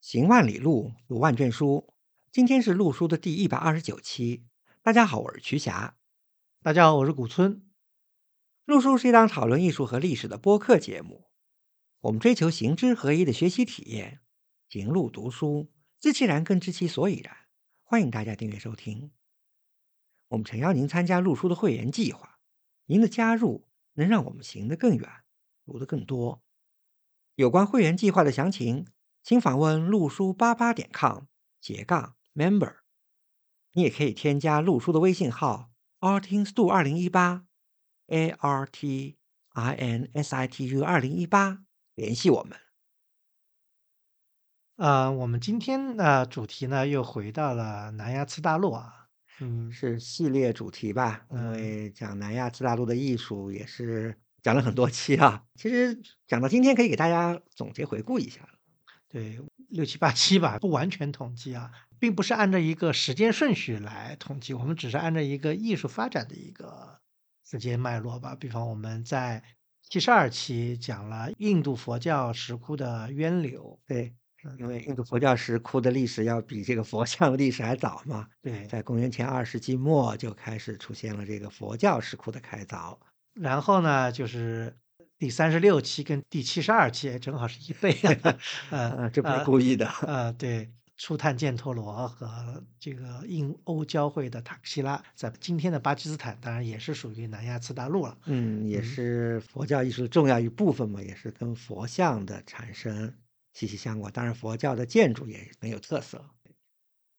行万里路，读万卷书。今天是陆书的第一百二十九期。大家好，我是瞿霞。大家好，我是古村。陆书是一档讨论艺术和历史的播客节目。我们追求行知合一的学习体验，行路读书，知其然更知其所以然。欢迎大家订阅收听。我们诚邀您参加陆书的会员计划，您的加入能让我们行得更远，读得更多。有关会员计划的详情。请访问陆书八八点 com 斜杠 member，你也可以添加陆书的微信号 artinstu 二零一八 a r t i n s i t u 二零一八联系我们。呃，我们今天的主题呢又回到了南亚次大陆啊，嗯，是系列主题吧？因为讲南亚次大陆的艺术也是讲了很多期啊。其实讲到今天，可以给大家总结回顾一下。对，六七八七吧，不完全统计啊，并不是按照一个时间顺序来统计，我们只是按照一个艺术发展的一个时间脉络吧。比方我们在七十二期讲了印度佛教石窟的渊流，对，因为印度佛教石窟的历史要比这个佛像的历史还早嘛，对，在公元前二世纪末就开始出现了这个佛教石窟的开凿，然后呢，就是。第三十六期跟第七十二期正好是一倍 啊！呃，这不是故意的。呃，对，初探犍陀罗和这个印欧交汇的塔克西拉，在今天的巴基斯坦，当然也是属于南亚次大陆了。嗯，也是佛教艺术的重要一部分嘛，也是跟佛像的产生息息相关。当然，佛教的建筑也很有特色。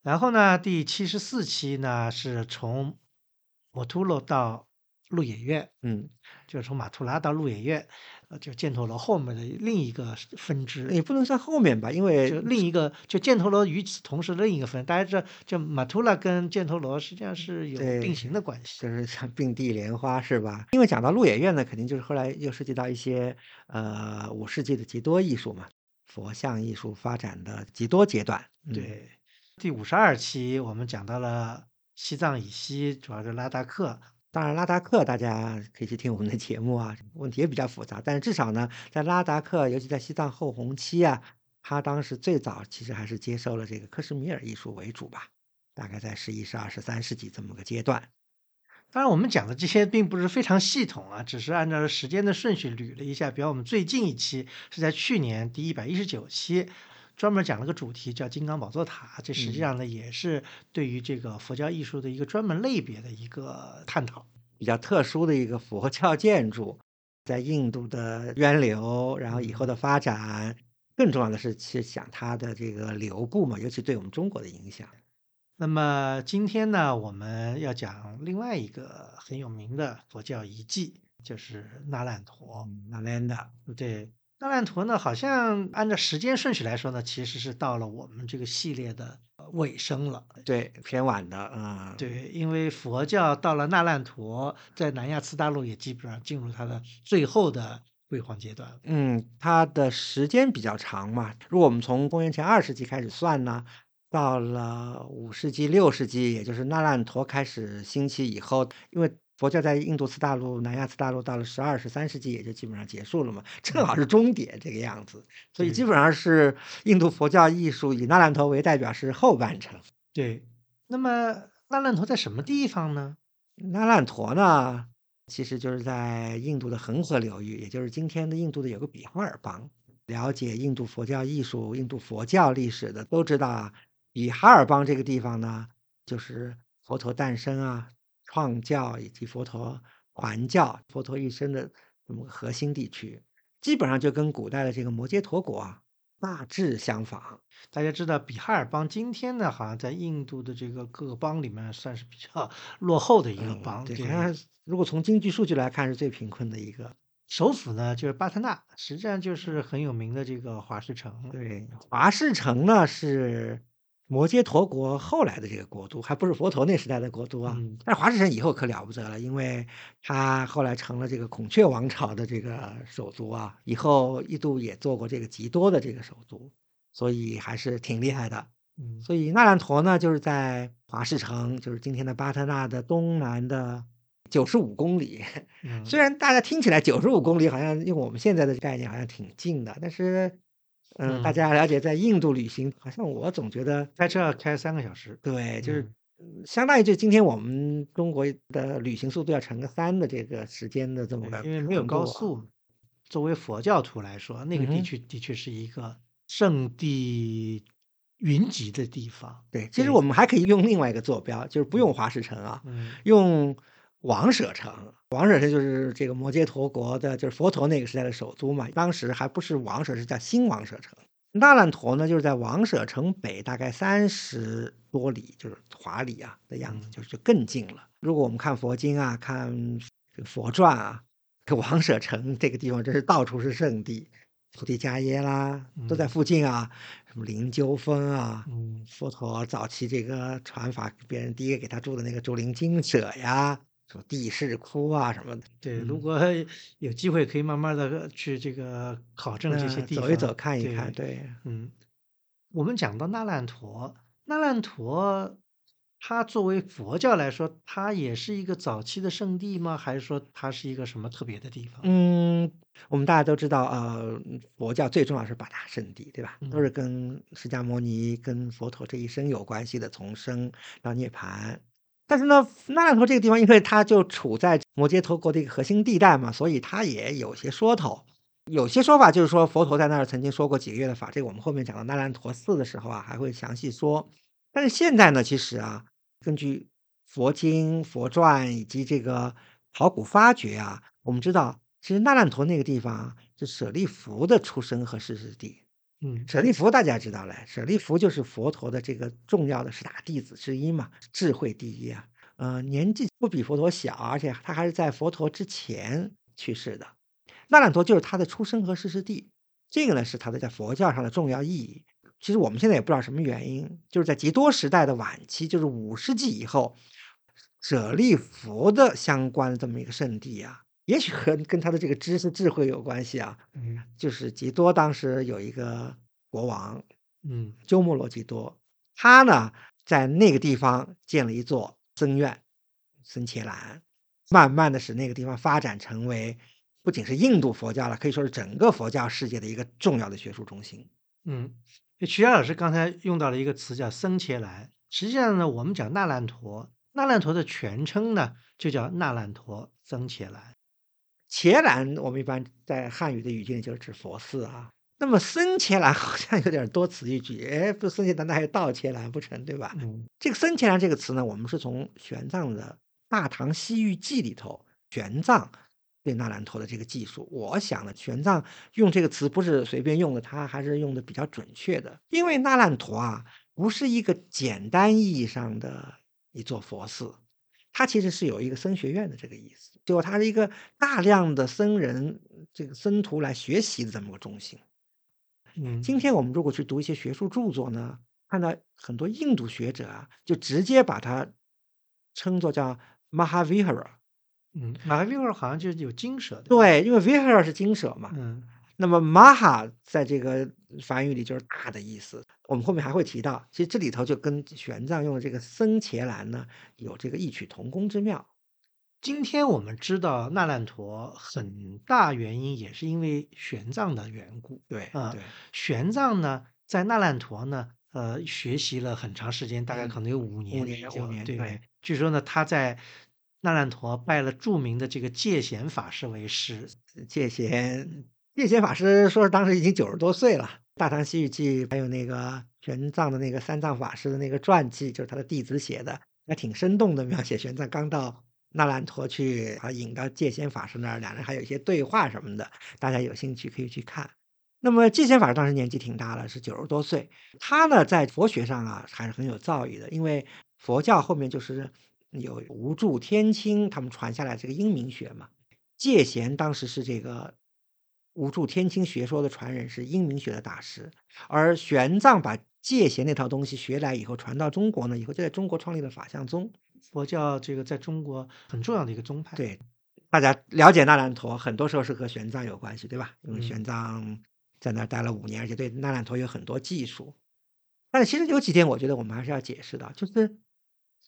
然后呢，第七十四期呢，是从摩图罗到。鹿野苑，嗯，就是从马图拉到鹿野苑，呃，就箭头罗后面的另一个分支，也不能算后面吧，因为就另一个，就箭头罗与此同时另一个分，大家知道，就马图拉跟箭头罗实际上是有并行的关系，就是像并蒂莲花是吧？因为讲到鹿野苑呢，肯定就是后来又涉及到一些呃五世纪的极多艺术嘛，佛像艺术发展的极多阶段。对，第五十二期我们讲到了西藏以西，主要是拉达克。当然，拉达克大家可以去听我们的节目啊，问题也比较复杂。但是至少呢，在拉达克，尤其在西藏后红期啊，他当时最早其实还是接受了这个克什米尔艺术为主吧，大概在十一、十二、十三世纪这么个阶段。当然，我们讲的这些并不是非常系统啊，只是按照时间的顺序捋了一下。比如我们最近一期是在去年第一百一十九期。专门讲了个主题叫金刚宝座塔，这实际上呢也是对于这个佛教艺术的一个专门类别的一个探讨，比较特殊的一个佛教建筑，在印度的源流，然后以后的发展，更重要的是去讲它的这个流布嘛，尤其对我们中国的影响。那么今天呢，我们要讲另外一个很有名的佛教遗迹，就是那烂陀，那烂的，对。那烂陀呢？好像按照时间顺序来说呢，其实是到了我们这个系列的尾声了。对，偏晚的啊。对，因为佛教到了那烂陀，在南亚次大陆也基本上进入它的最后的辉煌阶段。嗯，它的时间比较长嘛。如果我们从公元前二世纪开始算呢，到了五世纪、六世纪，也就是那烂陀开始兴起以后，因为。佛教在印度次大陆、南亚次大陆到了十二、十三世纪也就基本上结束了嘛，正好是终点这个样子，所以基本上是印度佛教艺术以那烂陀为代表是后半程。对，那么那烂陀在什么地方呢？那烂陀呢，其实就是在印度的恒河流域，也就是今天的印度的有个比哈尔邦。了解印度佛教艺术、印度佛教历史的都知道啊，比哈尔邦这个地方呢，就是佛陀诞生啊。创教以及佛陀传教、佛陀一生的这么个核心地区，基本上就跟古代的这个摩揭陀国啊大致相仿。大家知道，比哈尔邦今天呢，好像在印度的这个各个邦里面算是比较 落后的一个邦。对，如果从经济数据来看，是最贫困的一个。首府呢就是巴特纳，实际上就是很有名的这个华氏城。对，华氏城呢是。摩揭陀国后来的这个国都，还不是佛陀那时代的国都啊。但是华士城以后可了不得了，因为他后来成了这个孔雀王朝的这个首都啊。以后一度也做过这个极多的这个首都，所以还是挺厉害的。所以那烂陀呢，就是在华士城，就是今天的巴特纳的东南的九十五公里。虽然大家听起来九十五公里好像用我们现在的概念好像挺近的，但是。嗯，大嗯。家了解在印度旅行，好像我总觉得开车要开三个小时。对，就是相当于就今天我们中国的旅行速度要乘个三的这个时间的这么对，个因为没有。高速。作为佛教徒来说，那个地。区的确是一个圣地云集的地方，对，其实。我们还可以用另外一个坐标，就是不用华氏城啊，嗯。用王舍城。王舍城就是这个摩揭陀国的就是佛陀那个时代的首都嘛，当时还不是王舍，是叫新王舍城。那烂陀呢，就是在王舍城北大概三十多里，就是华里啊的样子，嗯。就是就更近了。如果我们看佛经啊，看这个佛传啊，这王舍城这个地方真是到处是圣地，菩提伽耶啦，都在嗯。附近啊，什么灵鹫峰啊，嗯。佛陀早期这个传法，别人第一个给他住的那个竹林精舍呀，什么地势窟啊什么的，对，如嗯。果有机会可以慢慢的去这个考证这些嗯，地方。走一走看一看，对，对。嗯。我们讲到那烂陀，那烂陀它作为佛教来说，它也是一个早期的圣地吗？还是说它是一个什么特别的地方？嗯，我们大家都知道，呃，佛教最重要是八大圣地，对吧？都是嗯。跟释迦牟尼、跟佛陀这一生有关系的，从生到涅槃。但是呢，那烂陀这个地方，因为它就处在摩揭陀国的一个核心地带嘛，所以它也有些说头。有些说法就是说佛陀在那儿曾经说过几个月的法，这个我们后面讲到那烂陀寺的时候啊，还会详细说。但是现在呢，其实啊，根据佛经、佛传以及这个考古发掘啊，我们知道，其实那烂陀那个地方，是舍利弗的出生和逝世地。嗯。舍利弗大家知道嘞，舍利弗就是佛陀的这个重要的十大弟子之一嘛，智慧第一啊。呃，年纪不比佛陀小，而且他还是在佛陀之前去世的。那烂陀就是他的出生和逝世地，这个呢，是他的在佛教上的重要意义。其实我们现在也不知道什么原因，就是在笈多时代的晚期，就是5世纪以后，舍利弗的相关的这么一个圣地啊，也许和跟他的这个知识智慧有关系啊。嗯。就是笈多当时有一个国王，嗯。鸠摩罗笈多，他呢，在那个地方建了一座僧院，僧伽蓝，慢慢的使那个地方发展成为不仅是印度佛教了，可以说是整个佛教世界的一个重要的学术中心。嗯，徐佳老师刚才用到了一个词叫僧伽蓝，实际上呢，我们讲那烂陀，那烂陀的全称呢，就叫那烂陀僧伽蓝。伽蓝我们一般在汉语的语境里就是指佛寺啊，那么僧伽蓝 好像有点多此一举，哎，不僧伽蓝那还有道伽蓝不成，对吧？嗯。这个僧伽蓝这个词呢，我们是从玄奘的《大唐西域记》里头，玄奘对那兰陀的这个记述，我想呢，玄奘用这个词不是随便用的，他还是用的比较准确的。因为那烂陀啊，不是一个简单意义上的一座佛寺，它其实是有一个僧学院的这个意思，就它是一个大量的僧人，这个僧徒来学习的这么个中心。嗯。今天我们如果去读一些学术著作呢，看到很多印度学者啊，就直接把它称作叫 Mahavihara。嗯，Mahavihara 好像就是有精舍的。对，因为 Vihara 是精舍嘛。嗯。那么 Maha 在这个梵语里就是大的意思，我们后面还会提到，其实这里头就跟玄奘用的这个僧伽蓝呢，有这个异曲同工之妙。今天我们知道那烂陀很大原因也是因为玄奘的缘故。对，啊，对。玄奘呢，在那烂陀呢，呃，学习了很长时间，大概嗯，可能有5 5年年左右，5年，对。对。据说呢，他在那烂陀拜了著名的这个戒贤法师为师。戒贤戒贤法师说是当时已经九十多岁了，《大唐西域记》还有那个玄奘的那个三藏法师的那个传记，就是他的弟子写的，还挺生动的描写玄奘刚到纳兰陀去，啊，引到戒贤法师那儿，两人还有一些对话什么的，大家有兴趣可以去看。那么戒贤法师当时年纪挺大了，是90多岁，他呢，在佛学上啊，还是很有造诣的，因为佛教后面就是有无著天亲他们传下来这个英明学嘛，戒贤当时是这个无著天亲学说的传人，是英明学的大师。而玄奘把戒贤那套东西学来以后，传到中国呢，以后就在中国创立了法相宗。佛教这个在中国很重要的一个宗派。对，大家了解那烂陀，很多时候是和玄奘有关系，对吧？因为嗯。玄奘在那儿待了五年，而且对那烂陀有很多技术。但是其实有几点我觉得我们还是要解释的，就是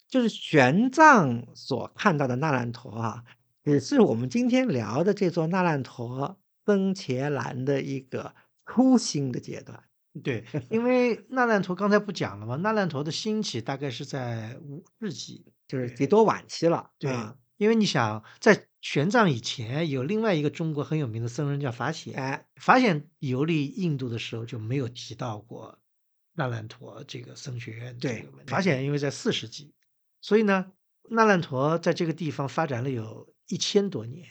就是玄奘所看到的那烂陀啊，也是我们今天聊的这座那烂陀僧伽蓝的一个初心的阶段。对，因为那烂陀刚才不讲了吗？那烂陀的兴起大概是在五世纪，就是得多晚期了。对，啊因为你想，在玄奘以前，有另外一个中国很有名的僧人叫法显。哎，法显游历印度的时候就没有提到过那烂陀这个僧学院对。法显因为在四世纪，所以呢，那烂陀在这个地方发展了有一千多年。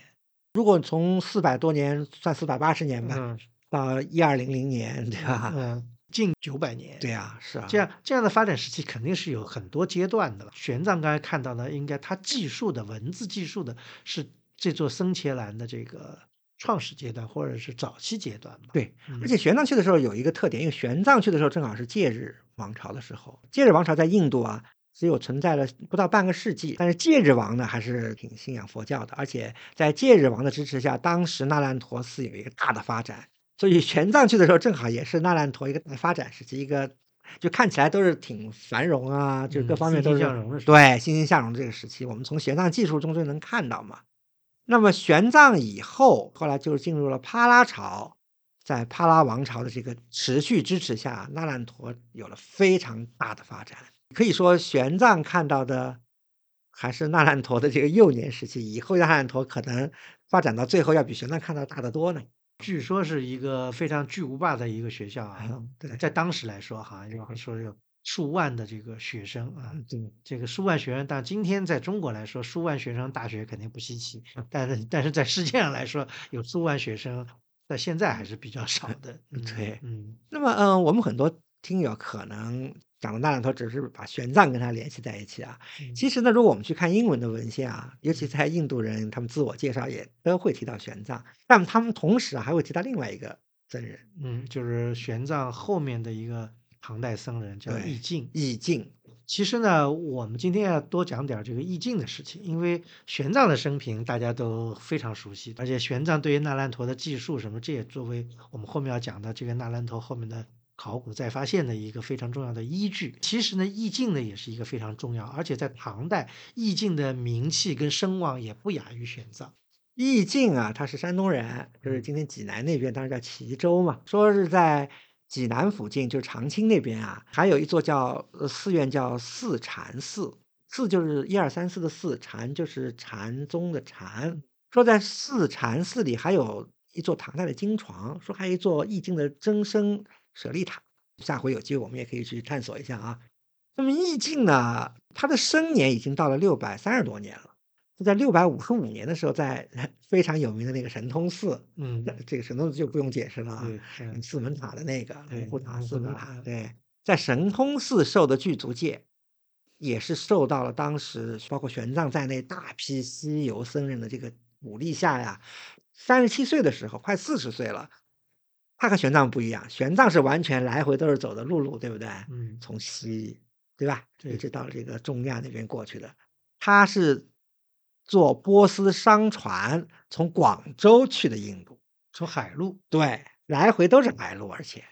如果从四百多年算四百八十年吧，嗯到一二零零年，对吧？嗯，近九百年。对啊，是啊，这样这样的发展时期肯定是有很多阶段的了。玄奘刚才看到呢，应该他记述的文字记述的是这座僧伽蓝的这个创始阶段或者是早期阶段吧。对，嗯而且玄奘去的时候有一个特点，因为玄奘去的时候正好是戒日王朝的时候，戒日王朝在印度啊。只有存在了不到半个世纪，但是戒日王呢还是挺信仰佛教的，而且在戒日王的支持下，当时那烂陀寺有一个大的发展，所以玄奘去的时候正好也是那烂陀一个大发展时期，一个就看起来都是挺繁荣啊，就是各方面都是、对欣欣向荣的这个时期，我们从玄奘技术中就能看到嘛。那么玄奘以后，后来就进入了帕拉朝，在帕拉王朝的这个持续支持下，那烂陀有了非常大的发展。可以说，玄奘看到的还是那烂陀的这个幼年时期，以后那烂陀可能发展到最后要比玄奘看到大得多呢。据说是一个非常巨无霸的一个学校啊嗯，对。在当时来说哈，要说有数万的这个学生啊，对，这个数万学生，但今天在中国来说，数万学生大学肯定不稀奇，但是但是在世界上来说，有数万学生，在现在还是比较少的。嗯对嗯。那么，嗯，我们很多听友可能讲的那烂陀只是把玄奘跟他联系在一起啊。嗯其实呢，如果我们去看英文的文献啊，尤其在印度人他们自我介绍也都会提到玄奘，但他们同时啊还会提到另外一个僧人嗯，就是玄奘后面的一个唐代僧人叫对易净。易净。其实呢，我们今天要多讲点儿这个易净的事情，因为玄奘的生平大家都非常熟悉，而且玄奘对于那烂陀的记述什么，这也作为我们后面要讲的这个那烂陀后面的考古再发现的一个非常重要的依据。其实呢，易净呢也是一个非常重要，而且在唐代，易净的名气跟声望也不亚于玄奘。易净啊，他是山东人，就是嗯今天济南那边，当时叫齐州嘛。说是在济南附近，就是长清那边啊，还有一座叫呃寺院叫四禅寺，寺就是一二三四的寺，禅就是禅宗的禅。说在四禅寺里还有一座唐代的经床，说还有一座易经的真身舍利塔。下回有机会我们也可以去探索一下啊。那么易净呢，他的生年已经到了六百三十多年了。就在六百五十五年的时候，在 非常有名的那个神通寺，嗯，这个神通寺就不用解释了啊，嗯四门塔的那个对龙虎塔、四门塔，对，在神通寺受的具足戒，也是受到了当时包括玄奘在内大批西游僧人的这个鼓励下呀，三十七岁的时候，快四十岁了，他和玄奘不一样，玄奘是完全来回都是走的陆路，对不对？嗯从西，对吧？对一直到这个中亚那边过去的。他是坐波斯商船从广州去的印度，从海路，对，来回都是海路，而且，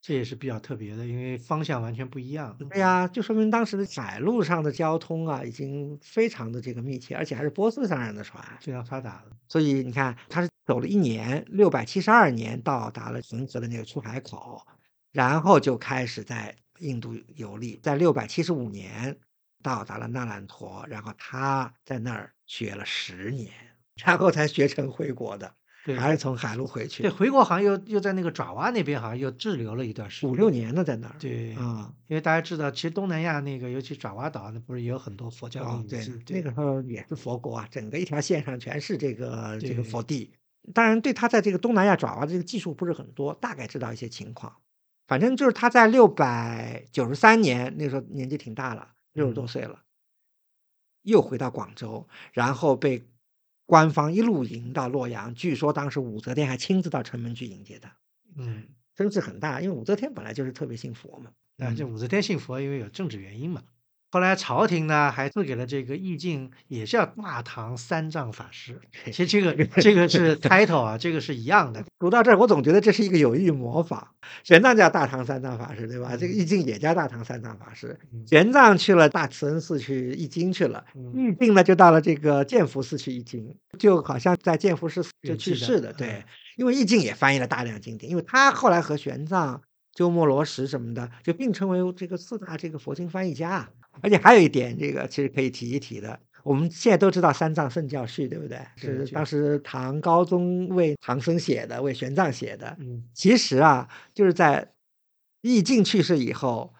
这也是比较特别的，因为方向完全不一样。对呀，就说明当时的海路上的交通啊，已经非常的这个密切，而且还是波斯商人的船，非常发达了。所以你看，他是走了一年，六百七十二年到达了恒河的那个出海口，然后就开始在印度游历，在六百七十五年到达了那烂陀，然后他在那儿学了十年，然后才学成回国的，对，还是从海路回去对，去，回国好像又又在那个爪哇那边好像又滞留了一段时间。五六年呢，在那儿，对，啊、因为大家知道，其实东南亚那个，尤其爪哇岛，那不是也有很多佛教的哦，对那个时候也是佛国啊，整个一条线上全是这个这个佛地。当然，对他在这个东南亚爪哇的这个技术不是很多，大概知道一些情况。反正就是他在六百九十三年那时候年纪挺大了，六十多嗯岁了，又回到广州，然后被官方一路迎到洛阳。据说当时武则天还亲自到城门去迎接他，嗯，声势很大，因为武则天本来就是特别信佛嘛。啊，这武则天信佛，因为有政治原因嘛。后来朝廷呢还赐给了这个意境，也叫大唐三藏法师。其实这个 这个是 title 啊，这个是一样的。读到这儿，我总觉得这是一个有意模仿。玄奘叫大唐三藏法师，对吧？这个意境也叫大唐三藏法师。嗯玄奘去了大慈恩寺去译经去了，嗯易经呢就到了这个建福寺去译经，就好像在建福寺就去世的。对嗯，因为意境也翻译了大量经典，因为他后来和玄奘、鸠摩罗什什么的就并称为这个四大这个佛经翻译家。而且还有一点，这个其实可以提一提的，我们现在都知道三藏圣教序，对不对？是当时唐高宗为唐僧写的，为玄奘写的。嗯，其实啊，就是在易净去世以后，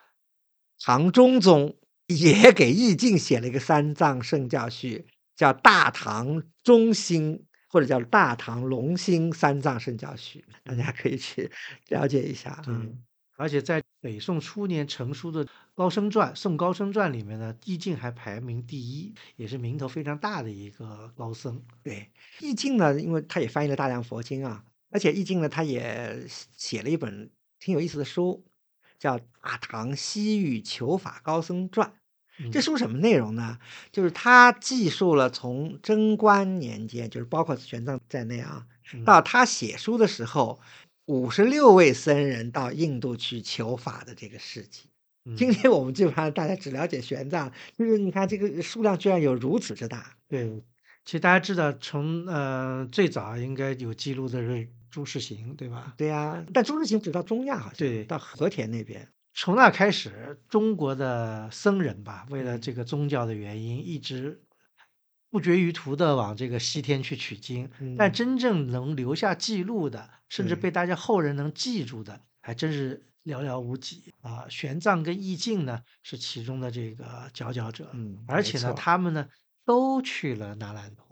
唐中宗 也给易净写了一个三藏圣教序，叫《大唐中兴》或者叫《大唐隆兴三藏圣教序》，大家可以去了解一下。嗯。而且在北宋初年成书的《高僧传》《宋高僧传》里面呢，易经还排名第一，也是名头非常大的一个高僧。对，易经呢，因为他也翻译了大量佛经啊，而且易经呢，他也写了一本挺有意思的书，叫《大唐西域求法高僧传》。这书什么内容呢？就是他记述了从贞观年间，就是包括玄奘在内啊，到他写书的时候。五十六位僧人到印度去求法的这个事迹，今天我们基本上大家只了解玄奘，就是你看这个数量居然有如此之大。对，其实大家知道，从呃最早应该有记录的是朱士行，对吧？对呀，但朱士行只到中亚，好像对，到和田那边。从那开始，中国的僧人吧，为了这个宗教的原因，一直。不绝于途的往这个西天去取经，但真正能留下记录的，甚至被大家后人能记住的，还真是寥寥无几啊。玄奘跟易净呢，是其中的这个佼佼者，嗯，而且呢，他们呢都去了那兰陀。